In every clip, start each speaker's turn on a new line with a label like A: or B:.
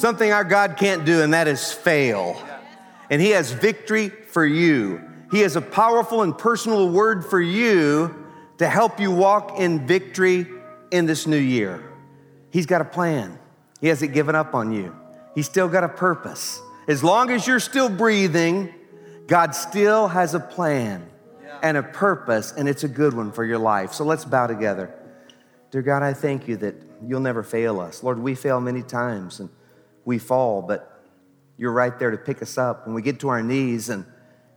A: something our God can't do, and that is fail. And He has victory for you. He has a powerful and personal word for you to help you walk in victory in this new year. He's got a plan, He hasn't given up on you. He's still got a purpose. As long as you're still breathing, God still has a plan and a purpose, and it's a good one for your life. So let's bow together. Dear God, I thank you that you'll never fail us. Lord, we fail many times and we fall, but you're right there to pick us up when we get to our knees and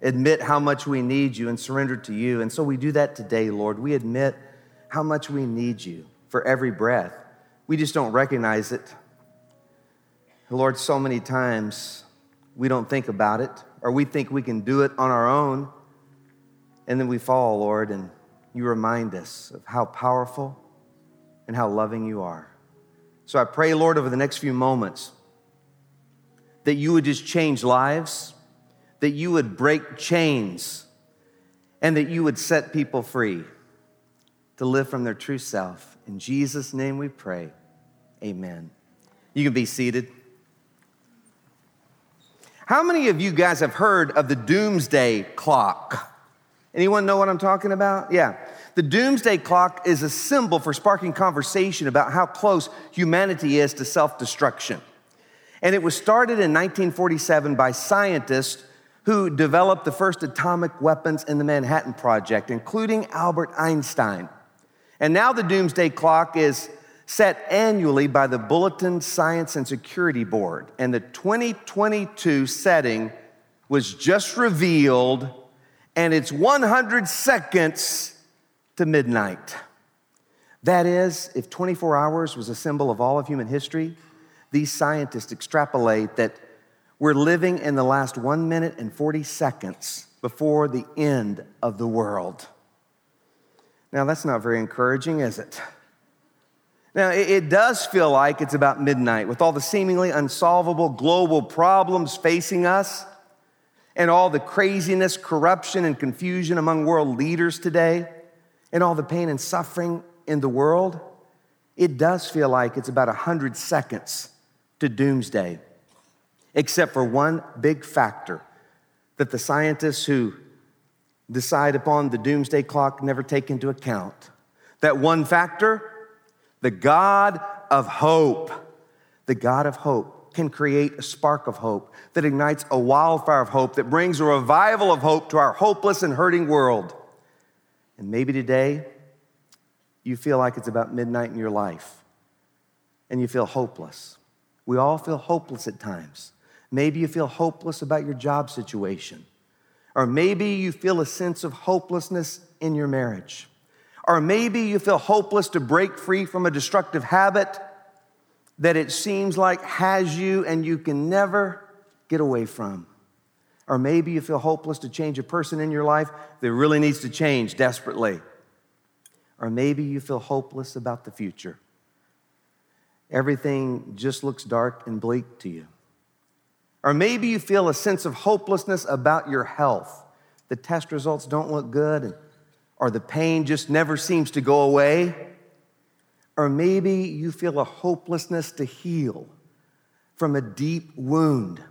A: admit how much we need you and surrender to you. And so we do that today, Lord. We admit how much we need you for every breath. We just don't recognize it. Lord, so many times we don't think about it, or we think we can do it on our own. And then we fall, Lord, and you remind us of how powerful and how loving you are. So I pray, Lord, over the next few moments, that you would just change lives, that you would break chains, and that you would set people free to live from their true self. In Jesus' name we pray. Amen. You can be seated. How many of you guys have heard of the doomsday clock? Anyone know what I'm talking about? Yeah. The doomsday clock is a symbol for sparking conversation about how close humanity is to self destruction. And it was started in 1947 by scientists who developed the first atomic weapons in the Manhattan Project, including Albert Einstein. And now the doomsday clock is set annually by the Bulletin Science and Security Board. And the 2022 setting was just revealed, and it's 100 seconds to midnight. That is, if 24 hours was a symbol of all of human history, these scientists extrapolate that we're living in the last one minute and 40 seconds before the end of the world. Now, that's not very encouraging, is it? Now, it does feel like it's about midnight with all the seemingly unsolvable global problems facing us and all the craziness, corruption, and confusion among world leaders today and all the pain and suffering in the world. It does feel like it's about 100 seconds to doomsday, except for one big factor that the scientists who decide upon the doomsday clock never take into account. That one factor the God of hope, the God of hope can create a spark of hope that ignites a wildfire of hope that brings a revival of hope to our hopeless and hurting world. And maybe today you feel like it's about midnight in your life and you feel hopeless. We all feel hopeless at times. Maybe you feel hopeless about your job situation, or maybe you feel a sense of hopelessness in your marriage. Or maybe you feel hopeless to break free from a destructive habit that it seems like has you and you can never get away from. Or maybe you feel hopeless to change a person in your life that really needs to change desperately. Or maybe you feel hopeless about the future. Everything just looks dark and bleak to you. Or maybe you feel a sense of hopelessness about your health. The test results don't look good or the pain just never seems to go away, or maybe you feel a hopelessness to heal from a deep wound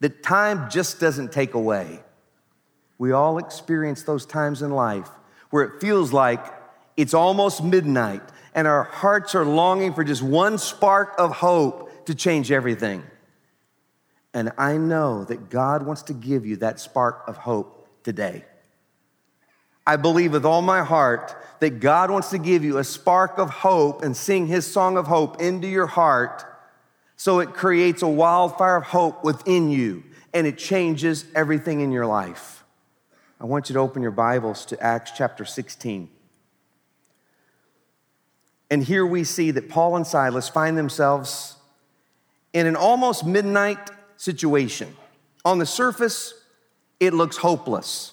A: that time just doesn't take away. We all experience those times in life where it feels like it's almost midnight and our hearts are longing for just one spark of hope to change everything. And I know that God wants to give you that spark of hope today. I believe with all my heart that God wants to give you a spark of hope and sing his song of hope into your heart so it creates a wildfire of hope within you and it changes everything in your life. I want you to open your Bibles to Acts chapter 16. And here we see that Paul and Silas find themselves in an almost midnight situation. On the surface, it looks hopeless.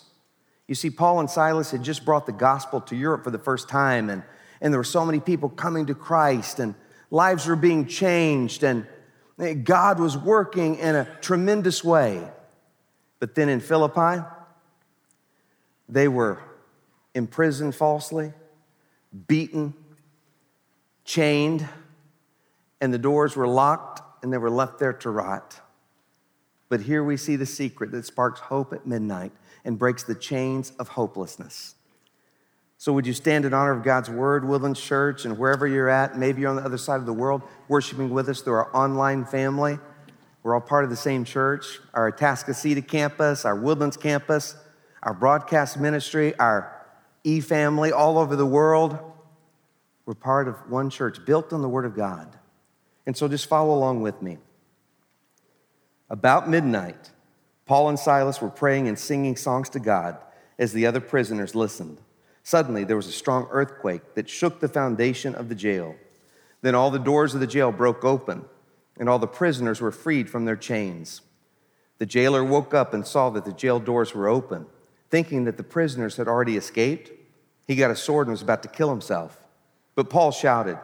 A: You see, Paul and Silas had just brought the gospel to Europe for the first time, and, and there were so many people coming to Christ, and lives were being changed, and eh, God was working in a tremendous way. But then in Philippi, they were imprisoned falsely, beaten, chained, and the doors were locked and they were left there to rot. But here we see the secret that sparks hope at midnight and breaks the chains of hopelessness. So, would you stand in honor of God's word, Woodland Church, and wherever you're at? Maybe you're on the other side of the world worshiping with us through our online family. We're all part of the same church, our Atascocita campus, our Woodlands campus, our broadcast ministry, our e family all over the world. We're part of one church built on the Word of God. And so just follow along with me. About midnight, Paul and Silas were praying and singing songs to God as the other prisoners listened. Suddenly, there was a strong earthquake that shook the foundation of the jail. Then all the doors of the jail broke open, and all the prisoners were freed from their chains. The jailer woke up and saw that the jail doors were open. Thinking that the prisoners had already escaped, he got a sword and was about to kill himself. But Paul shouted,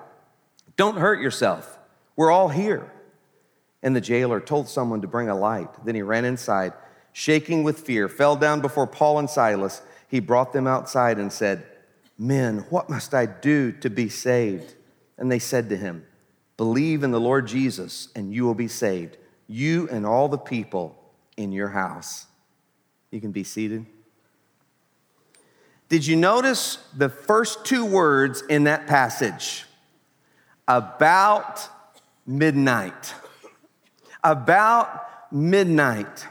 A: Don't hurt yourself. We're all here. And the jailer told someone to bring a light. Then he ran inside, shaking with fear, fell down before Paul and Silas. He brought them outside and said, Men, what must I do to be saved? And they said to him, Believe in the Lord Jesus, and you will be saved, you and all the people in your house. You can be seated. Did you notice the first two words in that passage? About midnight. About midnight.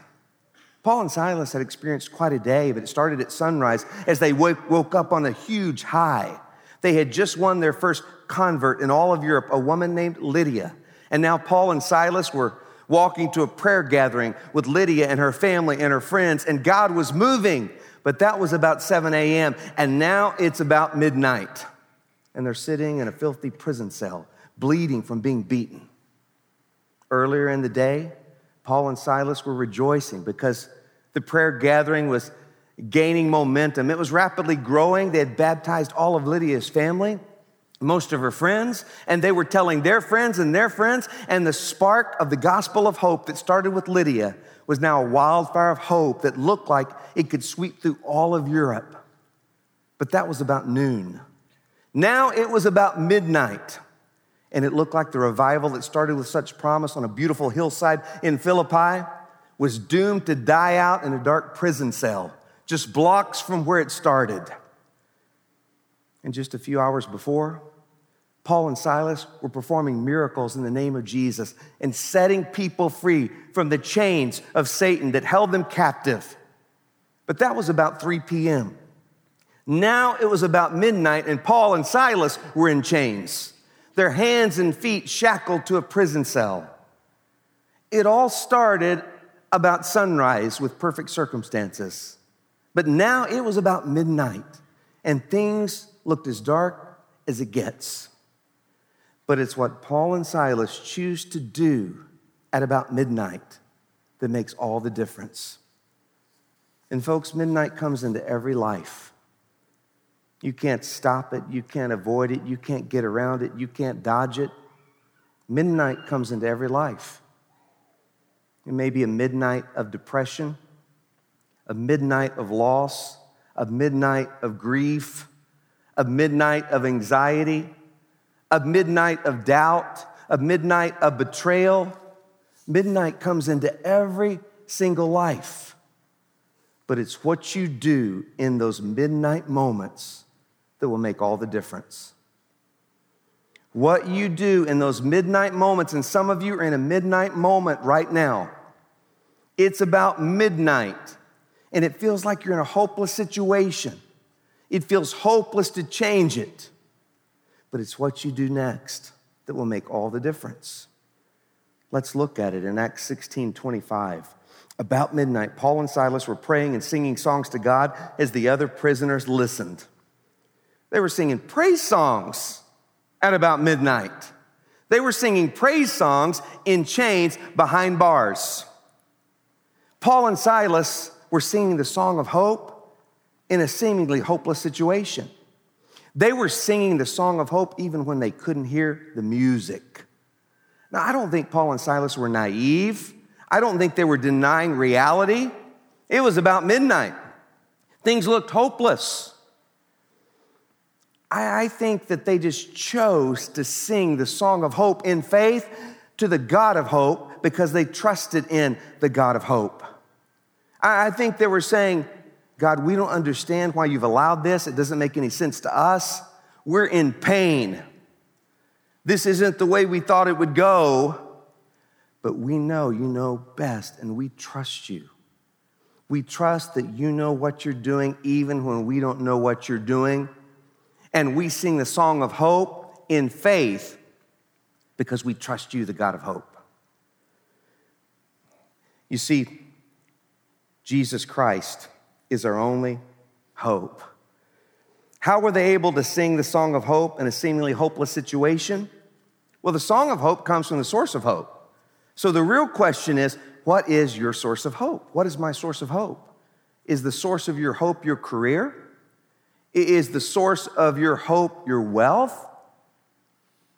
A: Paul and Silas had experienced quite a day, but it started at sunrise as they woke, up on a huge high. They had just won their first convert in all of Europe, a woman named Lydia. And now Paul and Silas were walking to a prayer gathering with Lydia and her family and her friends, and God was moving. But that was about 7 a.m., and now it's about midnight. And they're sitting in a filthy prison cell, bleeding from being beaten. Earlier in the day, Paul and Silas were rejoicing because the prayer gathering was gaining momentum. It was rapidly growing. They had baptized all of Lydia's family, most of her friends, and they were telling their friends and their friends. And the spark of the gospel of hope that started with Lydia was now a wildfire of hope that looked like it could sweep through all of Europe. But that was about noon. Now it was about midnight and it looked like the revival that started with such promise on a beautiful hillside in Philippi was doomed to die out in a dark prison cell, just blocks from where it started. And just a few hours before, Paul and Silas were performing miracles in the name of Jesus and setting people free from the chains of Satan that held them captive. But that was about 3 p.m. Now it was about midnight, and Paul and Silas were in chains their hands and feet shackled to a prison cell. It all started about sunrise with perfect circumstances. But now it was about midnight, and things looked as dark as it gets. But it's what Paul and Silas choose to do at about midnight that makes all the difference. And, folks, midnight comes into every life. You can't stop it. You can't avoid it. You can't get around it. You can't dodge it. Midnight comes into every life. It may be a midnight of depression, a midnight of loss, a midnight of grief, a midnight of anxiety, a midnight of doubt, a midnight of betrayal. Midnight comes into every single life. But it's what you do in those midnight moments that will make all the difference. What you do in those midnight moments, and some of you are in a midnight moment right now. It's about midnight, and it feels like you're in a hopeless situation. It feels hopeless to change it, but it's what you do next that will make all the difference. Let's look at it in Acts 16 25. About midnight, Paul and Silas were praying and singing songs to God as the other prisoners listened. They were singing praise songs at about midnight. They were singing praise songs in chains behind bars. Paul and Silas were singing the song of hope in a seemingly hopeless situation. They were singing the song of hope even when they couldn't hear the music. Now, I don't think Paul and Silas were naive. I don't think they were denying reality. It was about midnight. Things looked hopeless. I, I think that they just chose to sing the song of hope in faith to the God of hope because they trusted in the God of hope. I think they were saying, God, we don't understand why you've allowed this. It doesn't make any sense to us. We're in pain. This isn't the way we thought it would go, but we know you know best and we trust you. We trust that you know what you're doing even when we don't know what you're doing. And we sing the song of hope in faith because we trust you, the God of hope. You see, Jesus Christ is our only hope. How were they able to sing the song of hope in a seemingly hopeless situation? Well, the song of hope comes from the source of hope. So the real question is what is your source of hope? What is my source of hope? Is the source of your hope your career? Is the source of your hope your wealth?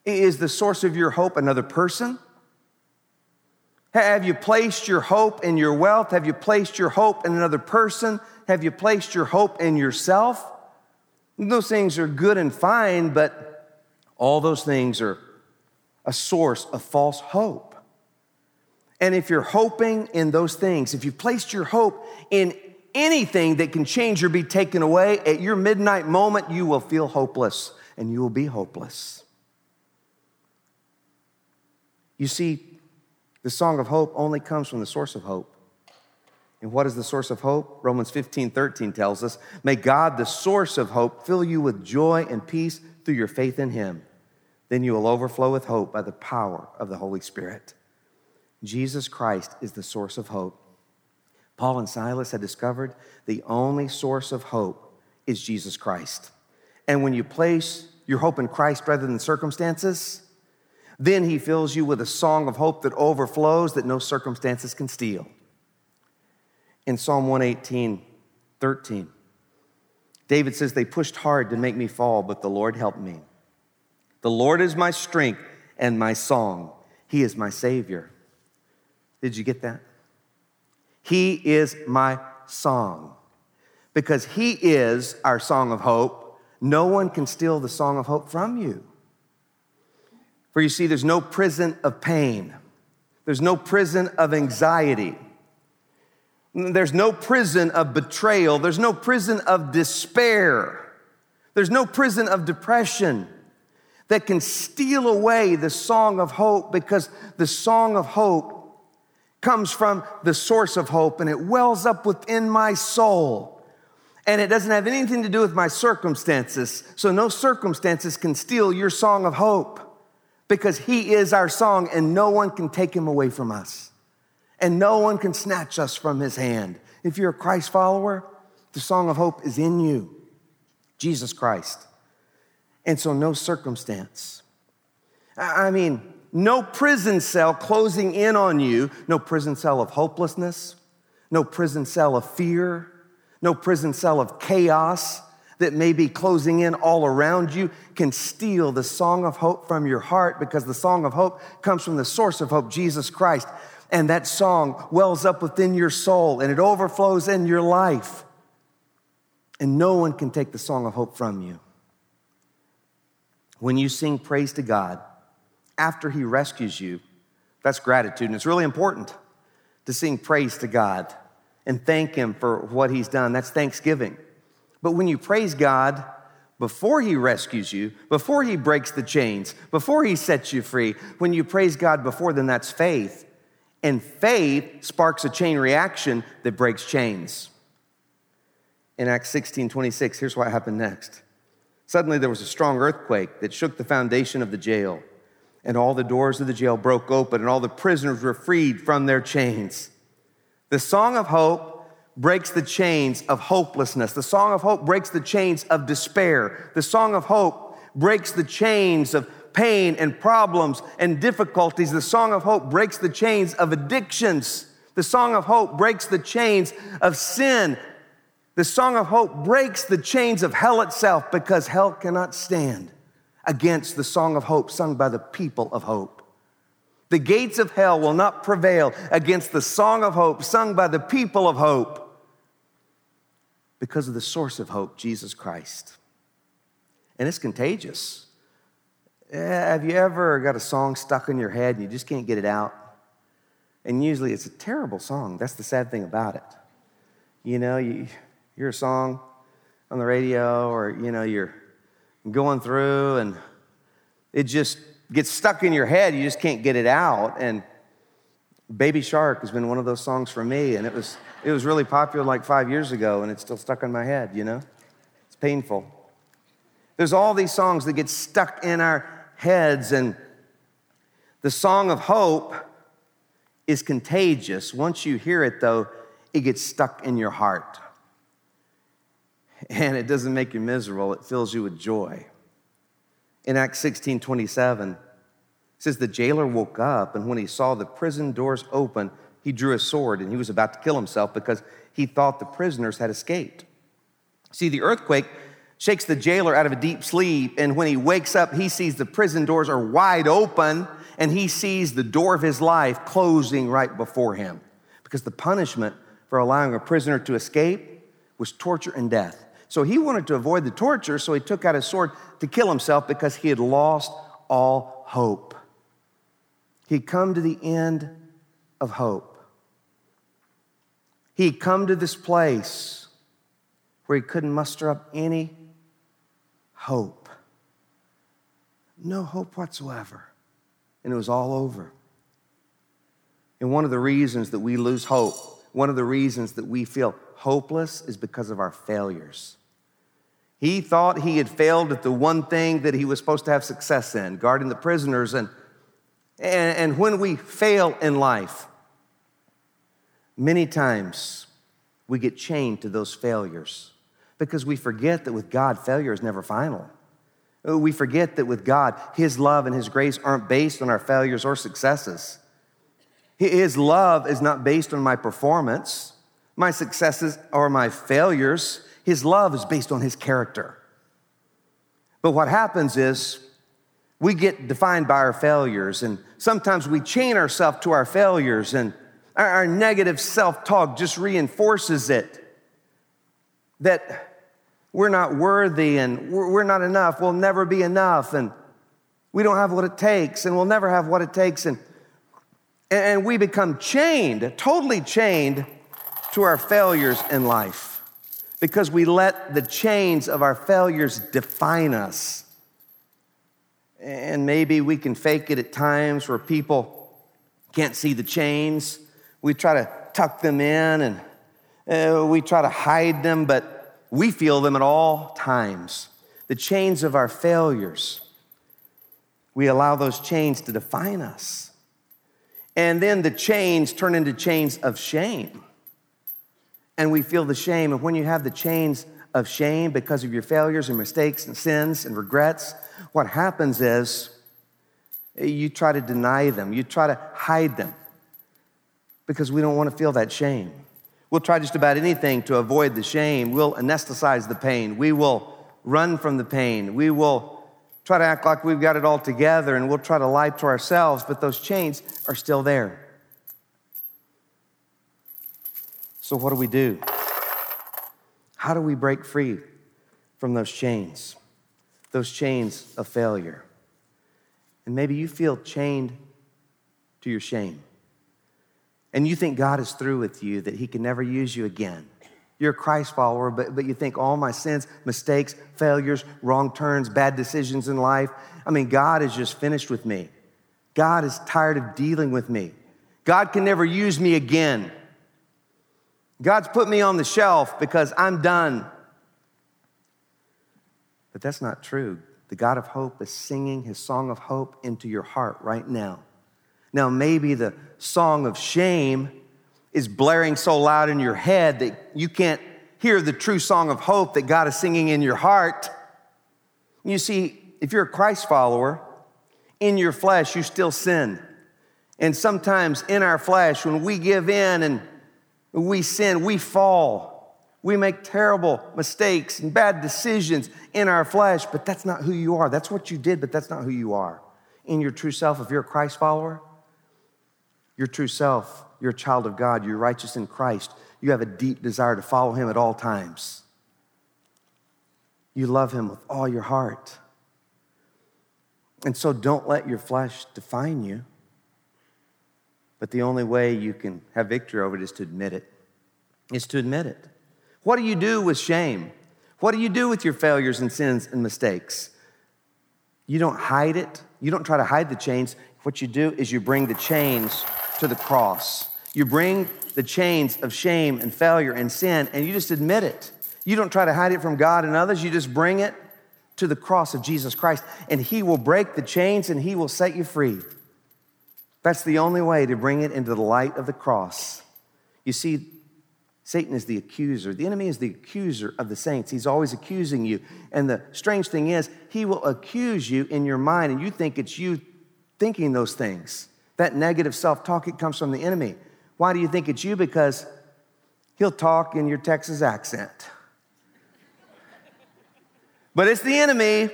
A: Is the source of your hope another person? Have you placed your hope in your wealth? Have you placed your hope in another person? Have you placed your hope in yourself? Those things are good and fine, but all those things are a source of false hope. And if you're hoping in those things, if you've placed your hope in anything that can change or be taken away, at your midnight moment, you will feel hopeless and you will be hopeless. You see, the song of hope only comes from the source of hope. And what is the source of hope? Romans 15, 13 tells us, May God, the source of hope, fill you with joy and peace through your faith in Him. Then you will overflow with hope by the power of the Holy Spirit. Jesus Christ is the source of hope. Paul and Silas had discovered the only source of hope is Jesus Christ. And when you place your hope in Christ rather than circumstances, then he fills you with a song of hope that overflows that no circumstances can steal. In Psalm 118, 13, David says, They pushed hard to make me fall, but the Lord helped me. The Lord is my strength and my song. He is my Savior. Did you get that? He is my song. Because He is our song of hope, no one can steal the song of hope from you. For you see, there's no prison of pain, there's no prison of anxiety, there's no prison of betrayal, there's no prison of despair, there's no prison of depression that can steal away the song of hope because the song of hope comes from the source of hope and it wells up within my soul. And it doesn't have anything to do with my circumstances. So no circumstances can steal your song of hope because He is our song and no one can take Him away from us. And no one can snatch us from His hand. If you're a Christ follower, the song of hope is in you Jesus Christ. And so, no circumstance. I mean, no prison cell closing in on you, no prison cell of hopelessness, no prison cell of fear, no prison cell of chaos that may be closing in all around you can steal the song of hope from your heart because the song of hope comes from the source of hope, Jesus Christ. And that song wells up within your soul and it overflows in your life. And no one can take the song of hope from you. When you sing praise to God after He rescues you, that's gratitude. And it's really important to sing praise to God and thank Him for what He's done. That's thanksgiving. But when you praise God before He rescues you, before He breaks the chains, before He sets you free, when you praise God before, then that's faith. And faith sparks a chain reaction that breaks chains. In Acts 16 26, here's what happened next. Suddenly there was a strong earthquake that shook the foundation of the jail, and all the doors of the jail broke open, and all the prisoners were freed from their chains. The song of hope breaks the chains of hopelessness. The song of hope breaks the chains of despair. The song of hope breaks the chains of pain and problems and difficulties. The song of hope breaks the chains of addictions. The song of hope breaks the chains of sin the song of hope breaks the chains of hell itself because hell cannot stand against the song of hope sung by the people of hope. The gates of hell will not prevail against the song of hope sung by the people of hope because of the source of hope, Jesus Christ. And it's contagious. Eh, have you ever got a song stuck in your head and you just can't get it out? And usually it's a terrible song. That's the sad thing about it. You know, you hear a song on the radio or, you know, you're going through and it just gets stuck in your head. You just can't get it out. And Baby Shark has been one of those songs for me. And it was, it was really popular like five years ago and it's still stuck in my head, you know? It's painful. There's all these songs that get stuck in our heads and the song of hope is contagious. Once you hear it, though, it gets stuck in your heart. And it doesn't make you miserable, it fills you with joy. In Acts 16 27, it says, The jailer woke up, and when he saw the prison doors open, he drew his sword and he was about to kill himself because he thought the prisoners had escaped. See, the earthquake shakes the jailer out of a deep sleep, and when he wakes up, he sees the prison doors are wide open and he sees the door of his life closing right before him because the punishment for allowing a prisoner to escape was torture and death. So he wanted to avoid the torture, so he took out his sword to kill himself because he had lost all hope. He'd come to the end of hope. He'd come to this place where he couldn't muster up any hope. No hope whatsoever and it was all over. And one of the reasons that we lose hope, one of the reasons that we feel hopeless is because of our failures. He thought he had failed at the one thing that he was supposed to have success in, guarding the prisoners. And, and, and when we fail in life, many times we get chained to those failures because we forget that with God, failure is never final. Uh, we forget that with God, His love and His grace aren't based on our failures or successes. His love is not based on my performance, my successes, or my failures. His love is based on His character. But what happens is we get defined by our failures, and sometimes we chain ourselves to our failures, and our negative self talk just reinforces it. That we're not worthy and we're not enough. We'll never be enough. And we don't have what it takes and we'll never have what it takes. And, and we become chained, totally chained to our failures in life because we let the chains of our failures define us. And maybe we can fake it at times where people can't see the chains. We try to tuck them in and uh, we try to hide them, but we feel them at all times. The chains of our failures, we allow those chains to define us. And then the chains turn into chains of shame. And we feel the shame. And when you have the chains of shame because of your failures and mistakes and sins and regrets, what happens is you try to deny them, you try to hide them because we don't want to feel that shame. We'll try just about anything to avoid the shame. We'll anesthetize the pain. We will run from the pain. We will try to act like we've got it all together and we'll try to lie to ourselves, but those chains are still there. So, what do we do? How do we break free from those chains, those chains of failure? And maybe you feel chained to your shame and you think God is through with you, that He can never use you again. You're a Christ follower, but, but you think all my sins, mistakes, failures, wrong turns, bad decisions in life, I mean, God is just finished with me. God is tired of dealing with me. God can never use me again. God's put me on the shelf because I'm done. But that's not true. The God of hope is singing his song of hope into your heart right now. Now, maybe the song of shame is blaring so loud in your head that you can't hear the true song of hope that God is singing in your heart. You see, if you're a Christ follower, in your flesh, you still sin. And sometimes in our flesh, when we give in and we sin, we fall. We make terrible mistakes and bad decisions in our flesh, but that's not who you are. That's what you did, but that's not who you are. In your true self, if you're a Christ follower, your true self, you're a child of God, you're righteous in Christ. You have a deep desire to follow Him at all times. You love Him with all your heart. And so don't let your flesh define you. But the only way you can have victory over it is to admit it. Is to admit it. What do you do with shame? What do you do with your failures and sins and mistakes? You don't hide it. You don't try to hide the chains. What you do is you bring the chains to the cross. You bring the chains of shame and failure and sin, and you just admit it. You don't try to hide it from God and others. You just bring it to the cross of Jesus Christ, and He will break the chains and He will set you free. That's the only way to bring it into the light of the cross. You see, Satan is the accuser. The enemy is the accuser of the saints. He's always accusing you. And the strange thing is, he will accuse you in your mind, and you think it's you thinking those things. That negative self talk, it comes from the enemy. Why do you think it's you? Because he'll talk in your Texas accent. But it's the enemy.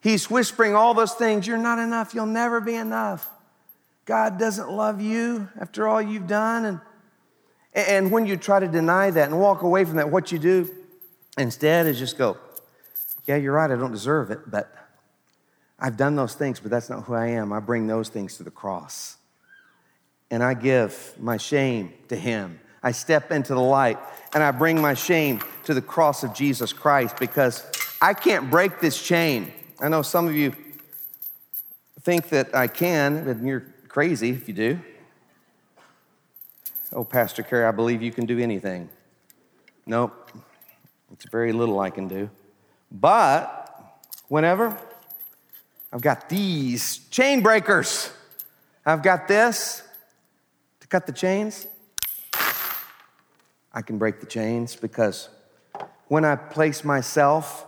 A: He's whispering all those things. You're not enough. You'll never be enough. God doesn't love you after all you've done. And, and when you try to deny that and walk away from that, what you do instead is just go, Yeah, you're right. I don't deserve it, but I've done those things, but that's not who I am. I bring those things to the cross. And I give my shame to Him. I step into the light and I bring my shame to the cross of Jesus Christ because I can't break this chain. I know some of you think that I can, but you're crazy if you do. Oh, Pastor Kerry, I believe you can do anything. Nope, it's very little I can do. But whenever I've got these chain breakers, I've got this to cut the chains. I can break the chains because when I place myself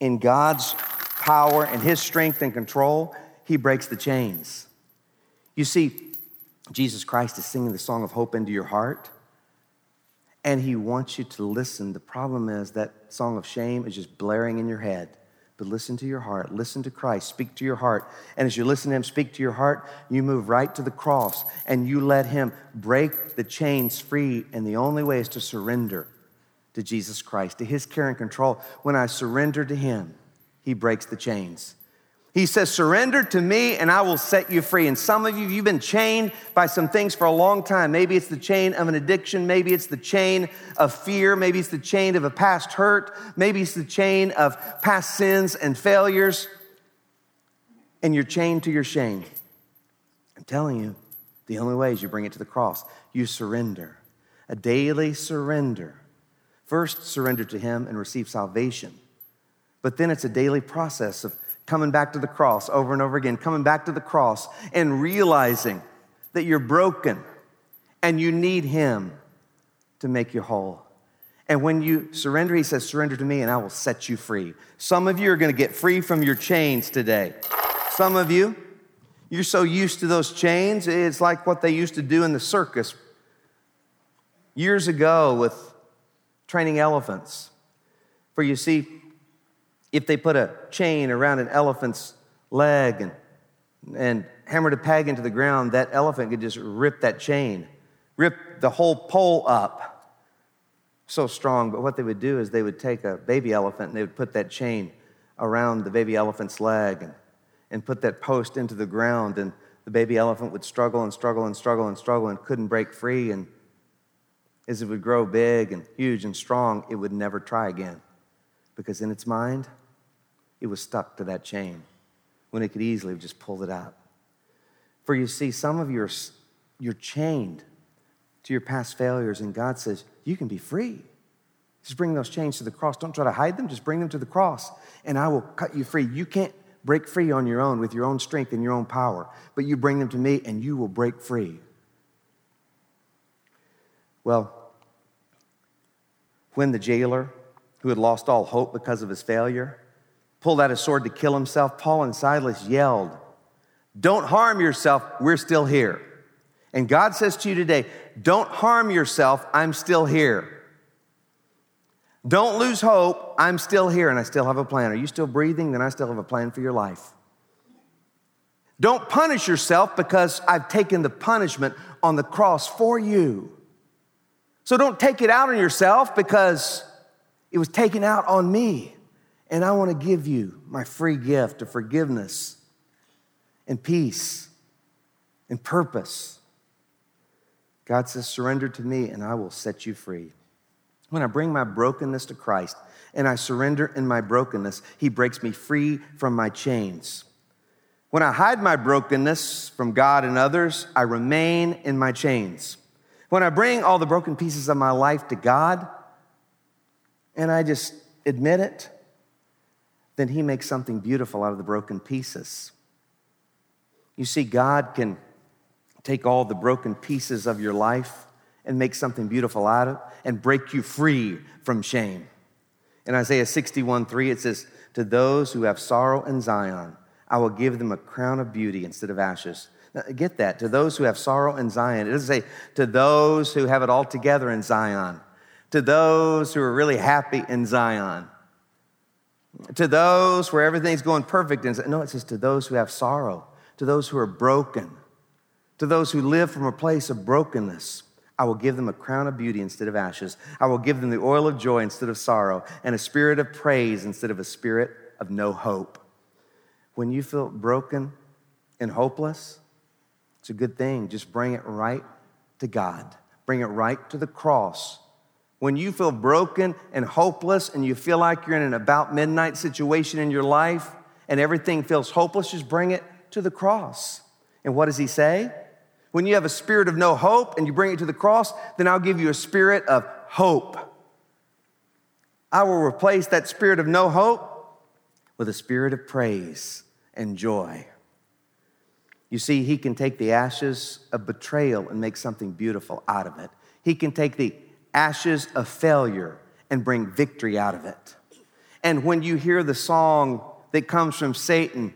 A: in God's power and His strength and control, He breaks the chains. You see, Jesus Christ is singing the song of hope into your heart, and He wants you to listen. The problem is that song of shame is just blaring in your head. But listen to your heart. Listen to Christ. Speak to your heart. And as you listen to Him speak to your heart, you move right to the cross and you let Him break the chains free. And the only way is to surrender to Jesus Christ, to his care and control. When I surrender to him, he breaks the chains. He says, Surrender to me and I will set you free. And some of you, you've been chained by some things for a long time. Maybe it's the chain of an addiction. Maybe it's the chain of fear. Maybe it's the chain of a past hurt. Maybe it's the chain of past sins and failures. And you're chained to your shame. I'm telling you, the only way is you bring it to the cross. You surrender, a daily surrender First, surrender to Him and receive salvation. But then it's a daily process of coming back to the cross over and over again, coming back to the cross and realizing that you're broken and you need Him to make you whole. And when you surrender, He says, Surrender to me and I will set you free. Some of you are going to get free from your chains today. Some of you, you're so used to those chains, it's like what they used to do in the circus years ago with training elephants. For you see, if they put a chain around an elephant's leg and, and hammered a peg into the ground, that elephant could just rip that chain, rip the whole pole up. So strong. But what they would do is they would take a baby elephant and they would put that chain around the baby elephant's leg and, and put that post into the ground. And the baby elephant would struggle and struggle and struggle and struggle and couldn't break free. And as it would grow big and huge and strong, it would never try again. Because in its mind, it was stuck to that chain when it could easily have just pulled it out. For you see, some of you are you're chained to your past failures, and God says, You can be free. Just bring those chains to the cross. Don't try to hide them, just bring them to the cross, and I will cut you free. You can't break free on your own with your own strength and your own power, but you bring them to me, and you will break free. Well, when the jailer, who had lost all hope because of his failure, pulled out his sword to kill himself, Paul and Silas yelled, Don't harm yourself, we're still here. And God says to you today, Don't harm yourself, I'm still here. Don't lose hope, I'm still here and I still have a plan. Are you still breathing? Then I still have a plan for your life. Don't punish yourself because I've taken the punishment on the cross for you. So don't take it out on yourself because it was taken out on me. And I want to give you my free gift of forgiveness and peace and purpose. God says, Surrender to me and I will set you free. When I bring my brokenness to Christ and I surrender in my brokenness, He breaks me free from my chains. When I hide my brokenness from God and others, I remain in my chains. When I bring all the broken pieces of my life to God and I just admit it, then He makes something beautiful out of the broken pieces. You see, God can take all the broken pieces of your life and make something beautiful out of it and break you free from shame. In Isaiah 61 3, it says, To those who have sorrow in Zion, I will give them a crown of beauty instead of ashes. Now, get that. To those who have sorrow in Zion. It doesn't say to those who have it all together in Zion, to those who are really happy in Zion, to those where everything's going perfect. Zion. No, it says to those who have sorrow, to those who are broken, to those who live from a place of brokenness, I will give them a crown of beauty instead of ashes. I will give them the oil of joy instead of sorrow, and a spirit of praise instead of a spirit of no hope. When you feel broken and hopeless, it's a good thing. Just bring it right to God, bring it right to the cross. When you feel broken and hopeless and you feel like you're in an about midnight situation in your life and everything feels hopeless, just bring it to the cross. And what does he say? When you have a spirit of no hope and you bring it to the cross, then I'll give you a spirit of hope. I will replace that spirit of no hope with a spirit of praise and joy. You see, he can take the ashes of betrayal and make something beautiful out of it. He can take the ashes of failure and bring victory out of it. And when you hear the song that comes from Satan,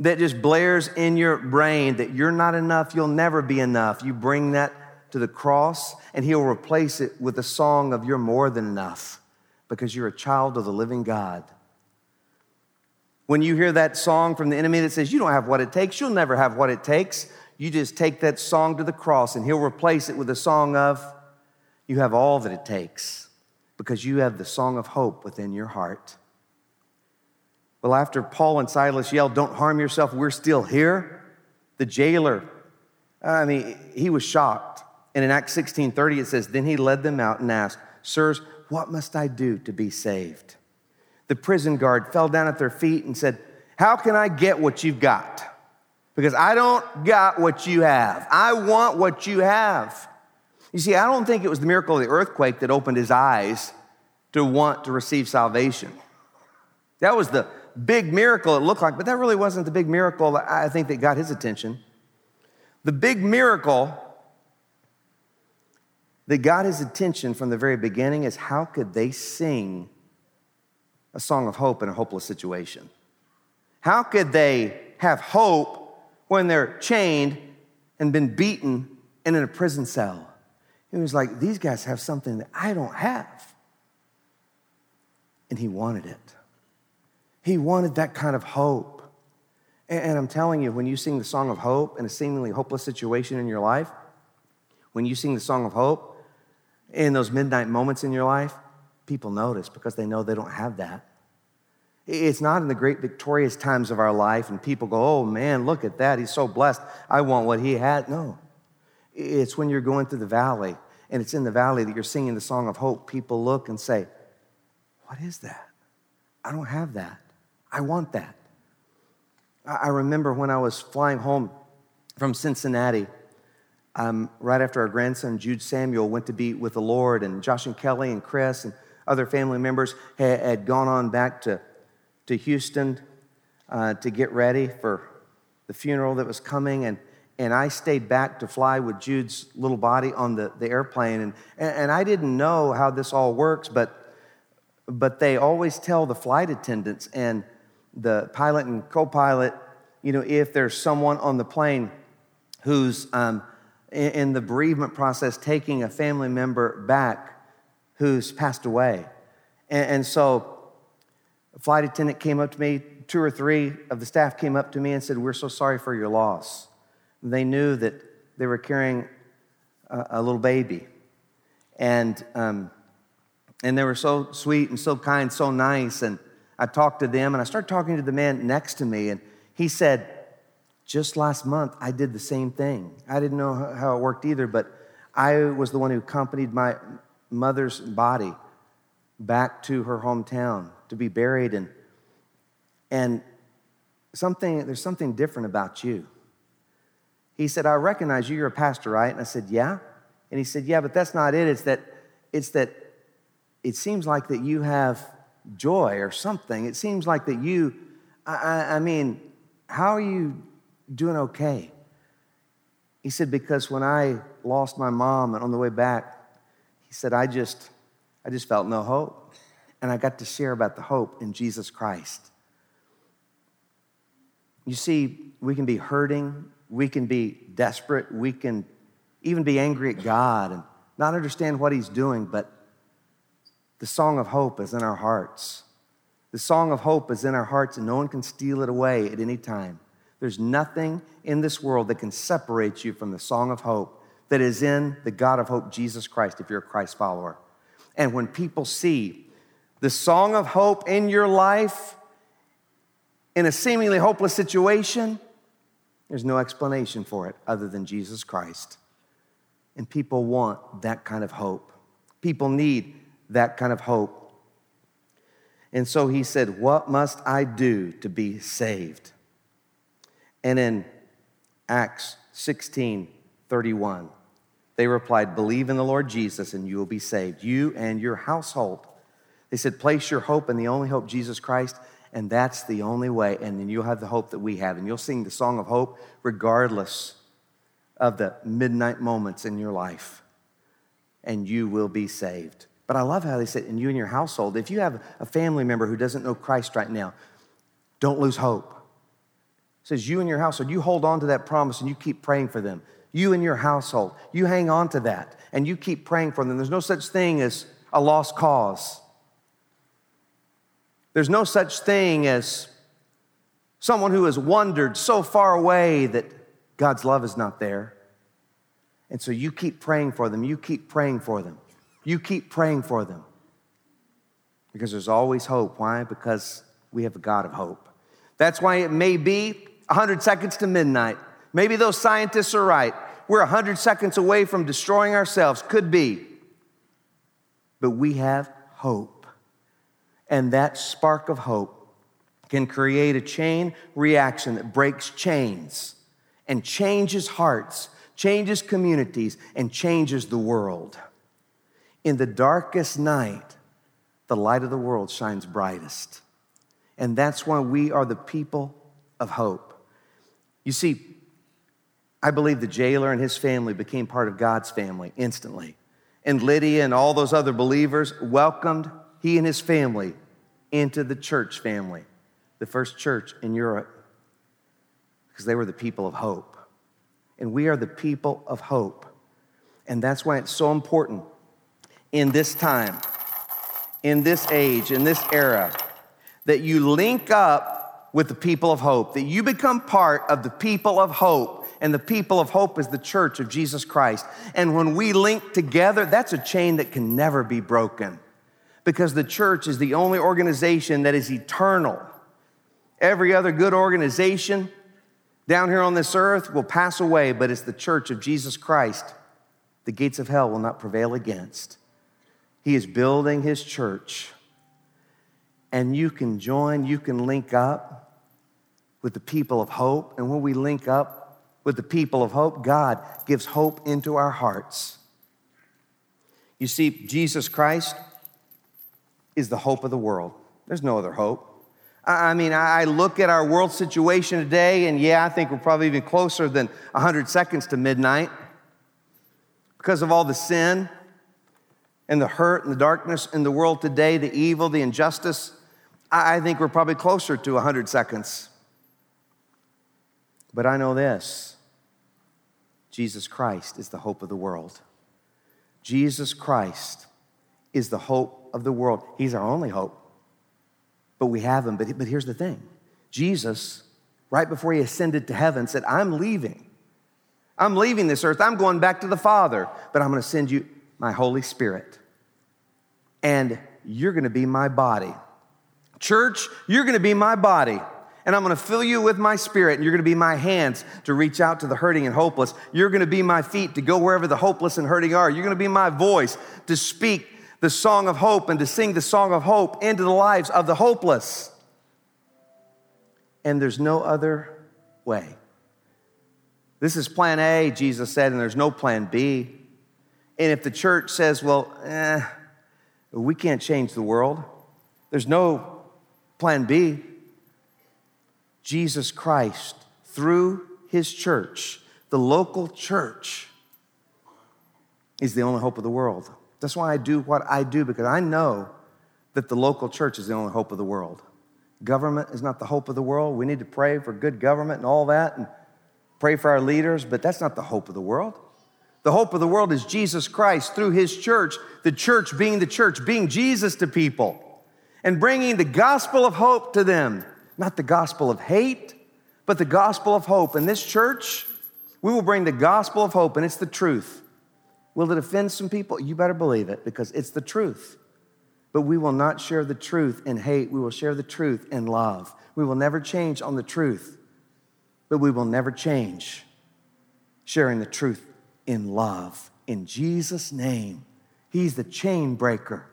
A: that just blares in your brain that you're not enough, you'll never be enough. You bring that to the cross, and He'll replace it with a song of You're more than enough because you're a child of the living God. When you hear that song from the enemy that says, You don't have what it takes, you'll never have what it takes, you just take that song to the cross, and He'll replace it with a song of You have all that it takes because you have the song of hope within your heart. Well, after Paul and Silas yelled, Don't harm yourself, we're still here, the jailer, I mean, he was shocked. And in Acts 16 30, it says, Then he led them out and asked, Sirs, what must I do to be saved? The prison guard fell down at their feet and said, How can I get what you've got? Because I don't got what you have. I want what you have. You see, I don't think it was the miracle of the earthquake that opened his eyes to want to receive salvation. That was the big miracle it looked like, but that really wasn't the big miracle that I think that got his attention. The big miracle that got his attention from the very beginning is how could they sing a song of hope in a hopeless situation? How could they have hope when they're chained and been beaten and in a prison cell? He was like, These guys have something that I don't have. And he wanted it. He wanted that kind of hope. And I'm telling you, when you sing the song of hope in a seemingly hopeless situation in your life, when you sing the song of hope in those midnight moments in your life, people notice because they know they don't have that. It's not in the great victorious times of our life and people go, oh man, look at that. He's so blessed. I want what he had. No. It's when you're going through the valley and it's in the valley that you're singing the song of hope. People look and say, what is that? I don't have that. I want that. I remember when I was flying home from Cincinnati, um, right after our grandson Jude Samuel went to be with the Lord, and Josh and Kelly and Chris and other family members had, had gone on back to, to Houston uh, to get ready for the funeral that was coming. And, and I stayed back to fly with Jude's little body on the, the airplane. And, and I didn't know how this all works, but, but they always tell the flight attendants, and the pilot and co pilot, you know, if there's someone on the plane who's um, in, in the bereavement process taking a family member back who's passed away. And, and so, a flight attendant came up to me, two or three of the staff came up to me and said, We're so sorry for your loss. They knew that they were carrying a, a little baby. And, um, and they were so sweet and so kind, so nice. And I talked to them and I started talking to the man next to me, and he said, just last month, I did the same thing. I didn't know how it worked either, but I was the one who accompanied my mother's body back to her hometown to be buried. And, and something, there's something different about you. He said, I recognize you, you're a pastor, right? And I said, Yeah. And he said, Yeah, but that's not it. It's that, it's that it seems like that you have joy or something. It seems like that you, I, I mean, how are you doing okay? He said, Because when I lost my mom and on the way back, he said, I just, I just felt no hope. And I got to share about the hope in Jesus Christ. You see, we can be hurting, we can be desperate, we can even be angry at God and not understand what He's doing, but the song of hope is in our hearts. The song of hope is in our hearts, and no one can steal it away at any time. There's nothing in this world that can separate you from the song of hope that is in the God of hope, Jesus Christ, if you're a Christ follower. And when people see the song of hope in your life in a seemingly hopeless situation, there's no explanation for it other than Jesus Christ. And people want that kind of hope. People need that kind of hope. And so he said, What must I do to be saved? And in Acts 16 31, they replied, Believe in the Lord Jesus and you will be saved, you and your household. They said, Place your hope in the only hope, Jesus Christ, and that's the only way. And then you'll have the hope that we have. And you'll sing the song of hope regardless of the midnight moments in your life, and you will be saved. But I love how they said, and you and your household, if you have a family member who doesn't know Christ right now, don't lose hope. It says, you and your household, you hold on to that promise and you keep praying for them. You and your household, you hang on to that and you keep praying for them. There's no such thing as a lost cause. There's no such thing as someone who has wandered so far away that God's love is not there. And so you keep praying for them. You keep praying for them. You keep praying for them because there's always hope. Why? Because we have a God of hope. That's why it may be 100 seconds to midnight. Maybe those scientists are right. We're 100 seconds away from destroying ourselves. Could be. But we have hope. And that spark of hope can create a chain reaction that breaks chains and changes hearts, changes communities, and changes the world. In the darkest night, the light of the world shines brightest. And that's why we are the people of hope. You see, I believe the jailer and his family became part of God's family instantly. And Lydia and all those other believers welcomed he and his family into the church family, the first church in Europe, because they were the people of hope. And we are the people of hope. And that's why it's so important in this time, in this age, in this era, that you link up with the people of hope, that you become part of the people of hope. And the people of hope is the church of Jesus Christ. And when we link together, that's a chain that can never be broken because the church is the only organization that is eternal. Every other good organization down here on this earth will pass away, but it's the church of Jesus Christ the gates of hell will not prevail against. He is building his church. And you can join, you can link up with the people of hope. And when we link up with the people of hope, God gives hope into our hearts. You see, Jesus Christ is the hope of the world. There's no other hope. I mean, I look at our world situation today, and yeah, I think we're probably even closer than 100 seconds to midnight because of all the sin and the hurt and the darkness in the world today, the evil, the injustice, I think we're probably closer to 100 seconds. But I know this Jesus Christ is the hope of the world. Jesus Christ is the hope of the world. He's our only hope. But we have him. But, but here's the thing Jesus, right before he ascended to heaven, said, I'm leaving. I'm leaving this earth. I'm going back to the Father, but I'm going to send you my Holy Spirit. And you're going to be my body. Church, you're going to be my body. and I'm going to fill you with my spirit, and you're going to be my hands to reach out to the hurting and hopeless. You're going to be my feet to go wherever the hopeless and hurting are. You're going to be my voice to speak the song of hope and to sing the song of hope into the lives of the hopeless. And there's no other way. This is plan A, Jesus said, and there's no plan B. And if the church says, well, eh, we can't change the world, there's no plan B. Jesus Christ, through his church, the local church, is the only hope of the world. That's why I do what I do, because I know that the local church is the only hope of the world. Government is not the hope of the world. We need to pray for good government and all that and pray for our leaders, but that's not the hope of the world. The hope of the world is Jesus Christ through his church, the church being the church, being Jesus to people and bringing the gospel of hope to them. Not the gospel of hate, but the gospel of hope. In this church, we will bring the gospel of hope, and it's the truth. Will it offend some people? You better believe it because it's the truth. But we will not share the truth in hate. We will share the truth in love. We will never change on the truth, but we will never change sharing the truth in love. In Jesus' name, He's the chain breaker.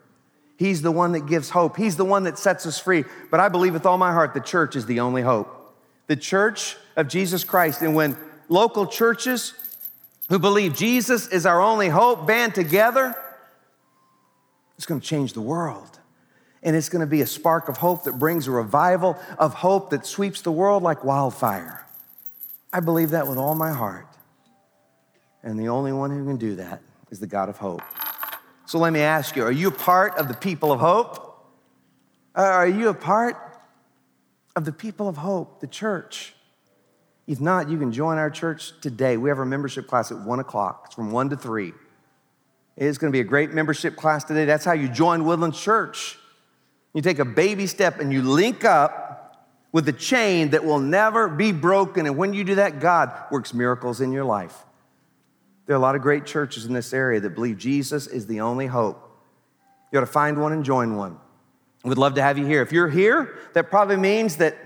A: He's the one that gives hope. He's the one that sets us free. But I believe with all my heart the church is the only hope. The church of Jesus Christ. And when local churches who believe Jesus is our only hope band together, it's going to change the world. And it's going to be a spark of hope that brings a revival of hope that sweeps the world like wildfire. I believe that with all my heart. And the only one who can do that is the God of hope. So let me ask you are you a part of the people of hope? Uh, are you a part of the people of hope, the church? If not, you can join our church today. We have our membership class at one o'clock, it's from one to three. It's going to be a great membership class today. That's how you join Woodlands Church. You take a baby step and you link up with a chain that will never be broken. And when you do that, God works miracles in your life. There are a lot of great churches in this area that believe Jesus is the only hope. You ought to find one and join one. We'd love to have you here. If you're here, that probably means that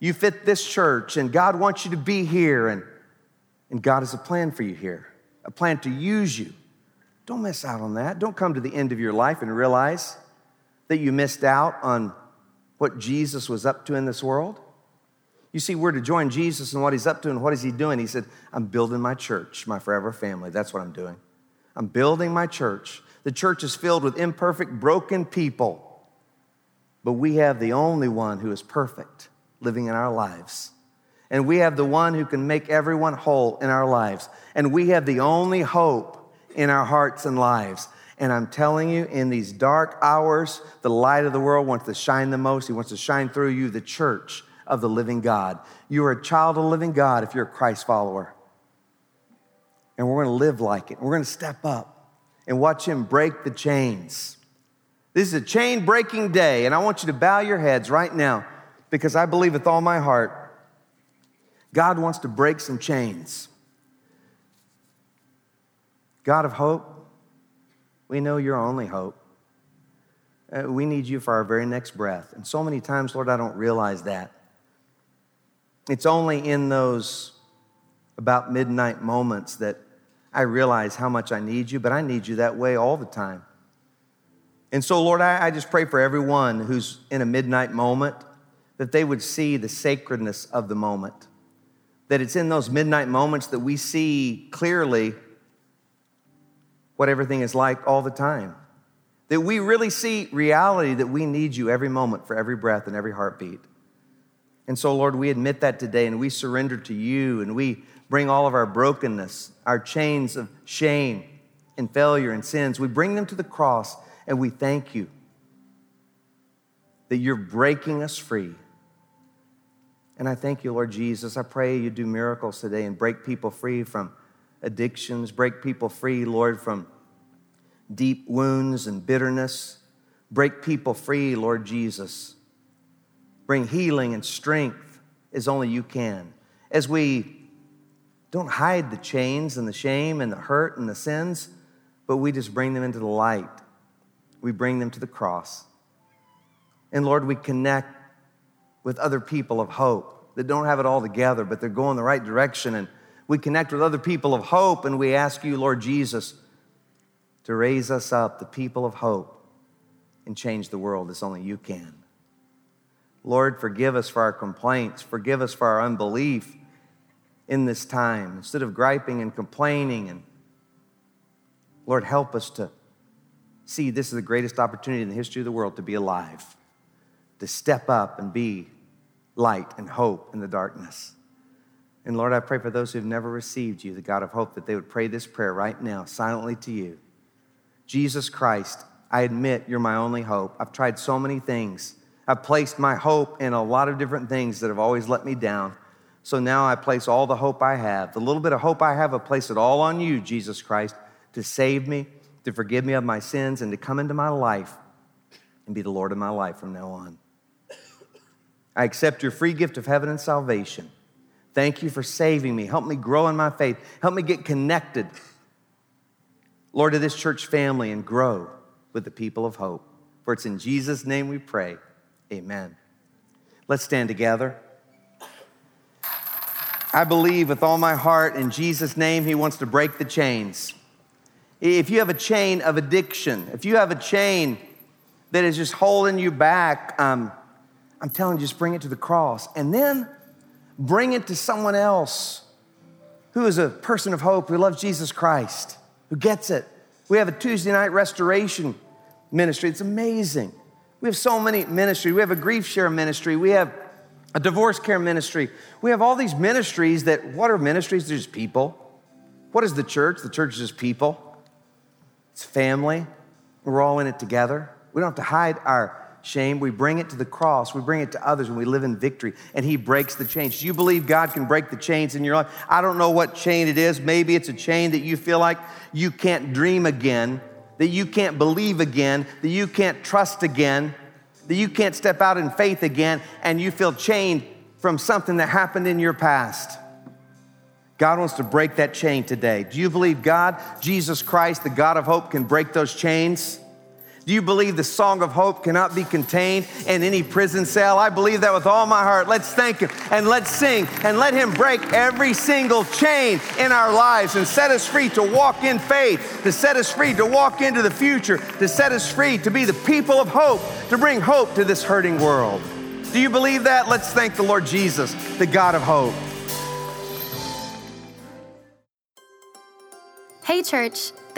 A: you fit this church and God wants you to be here and, and God has a plan for you here, a plan to use you. Don't miss out on that. Don't come to the end of your life and realize that you missed out on what Jesus was up to in this world. You see, we're to join Jesus and what he's up to and what is he doing? He said, I'm building my church, my forever family. That's what I'm doing. I'm building my church. The church is filled with imperfect, broken people, but we have the only one who is perfect living in our lives. And we have the one who can make everyone whole in our lives. And we have the only hope in our hearts and lives. And I'm telling you, in these dark hours, the light of the world wants to shine the most. He wants to shine through you, the church of the living God. You are a child of the living God if you're a Christ follower. And we're going to live like it. We're going to step up and watch Him break the chains. This is a chain breaking day, and I want you to bow your heads right now because I believe with all my heart God wants to break some chains. God of hope, we know you're only hope. Uh, we need you for our very next breath. And so many times, Lord, I don't realize that. It's only in those about midnight moments that I realize how much I need you, but I need you that way all the time. And so, Lord, I, I, just pray for everyone who's in a midnight moment that they would see the sacredness of the moment. That it's in those midnight moments that we see clearly what everything is like all the time. That we really see reality that we need you every moment for every breath and every heartbeat. And so, Lord, we admit that today and we surrender to you and we bring all of our brokenness, our chains of shame and failure and sins, we bring them to the cross and we thank you that you're breaking us free. And I thank you, Lord Jesus. I pray you do miracles today and break people free from addictions, break people free, Lord, from deep wounds and bitterness. Break people free, Lord Jesus bring healing and strength as only you can. As we don't hide the chains and the shame and the hurt and the sins, but we just bring them into the light. We bring them to the cross. And Lord, we connect with other people of hope that don't have it all together, but they're going the right direction. And we connect with other people of hope, and we ask you, Lord Jesus, to raise us up, the people of hope, and change the world as only you can. Lord, forgive us for our complaints, forgive us for our unbelief in this time. Instead of griping and complaining, and Lord, help us to see this is the greatest opportunity in the history of the world to be alive, to step up and be light and hope in the darkness. And Lord, I pray for those who have never received you, the God of hope, that they would pray this prayer right now, silently to you. Jesus Christ, I admit you're my only hope. I've tried so many things. I've placed my hope in a lot of different things that have always let me down. So now I place all the hope I have, the little bit of hope I have, I place it all on you, Jesus Christ, to save me, to forgive me of my sins, and to come into my life and be the Lord of my life from now on. I accept your free gift of heaven and salvation. Thank you for saving me. Help me grow in my faith. Help me get connected, Lord, to this church family and grow with the people of hope. For it's in Jesus' name we pray. Amen. Let's stand together. I believe with all my heart in Jesus' name, He wants to break the chains. If you have a chain of addiction, if you have a chain that is just holding you back, um, I'm telling you, just bring it to the cross and then bring it to someone else who is a person of hope, who loves Jesus Christ, who gets it. We have a Tuesday night restoration ministry. It's amazing. We have so many ministries. We have a grief share ministry. We have a divorce care ministry. We have all these ministries that, what are ministries? They're just people. What is the church? The church is just people. It's family. We're all in it together. We don't have to hide our shame. We bring it to the cross. We bring it to others and we live in victory. And He breaks the chains. Do you believe God can break the chains in your life? I don't know what chain it is. Maybe it's a chain that you feel like you can't dream again, that you can't believe again, that you can't trust again, that you can't step out in faith again, and you feel chained from something that happened in your past. God wants to break that chain today. Do you believe God, Jesus Christ, the God of hope, can break those chains? Do you believe the song of hope cannot be contained in any prison cell? I believe that with all my heart. Let's thank Him and let's sing and let Him break every single chain in our lives and set us free to walk in faith, to set us free to walk into the future, to set us free to be the people of hope, to bring hope to this hurting world. Do you believe that? Let's thank the Lord Jesus, the God of hope.
B: Hey, church.